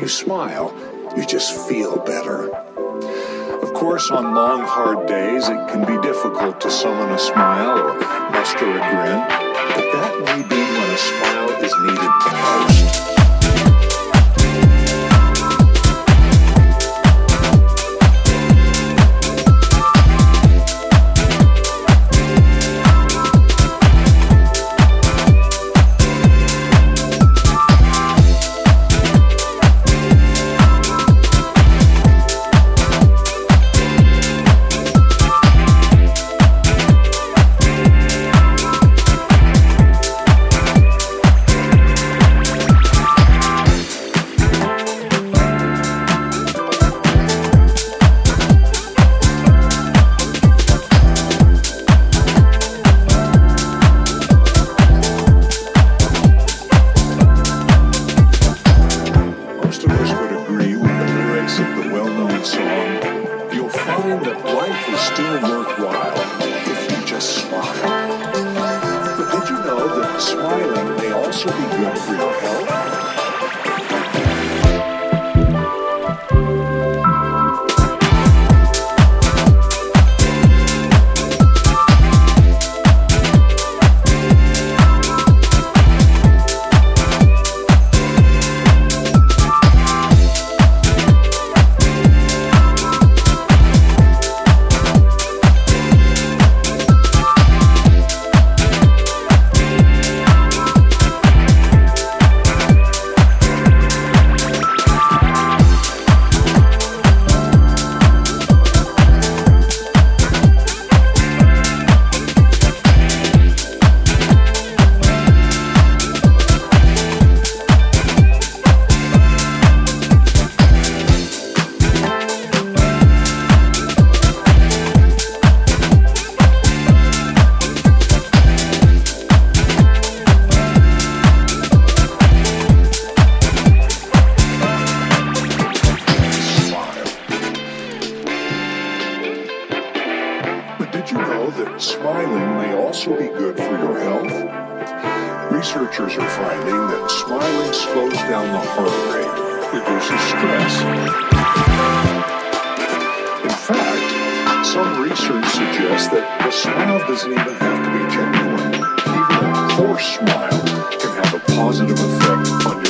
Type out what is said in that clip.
you smile, you just feel better. Of course, on long, hard days, it can be difficult to summon a smile or muster a grin, but that may be when a smile is needed most. That life is still worthwhile if you just smile. But did you know that smiling may also be good for your health? Also be good for your health? Researchers are finding that smiling slows down the heart rate, reduces stress. In fact, some research suggests that a smile doesn't even have to be genuine. Even a forced smile can have a positive effect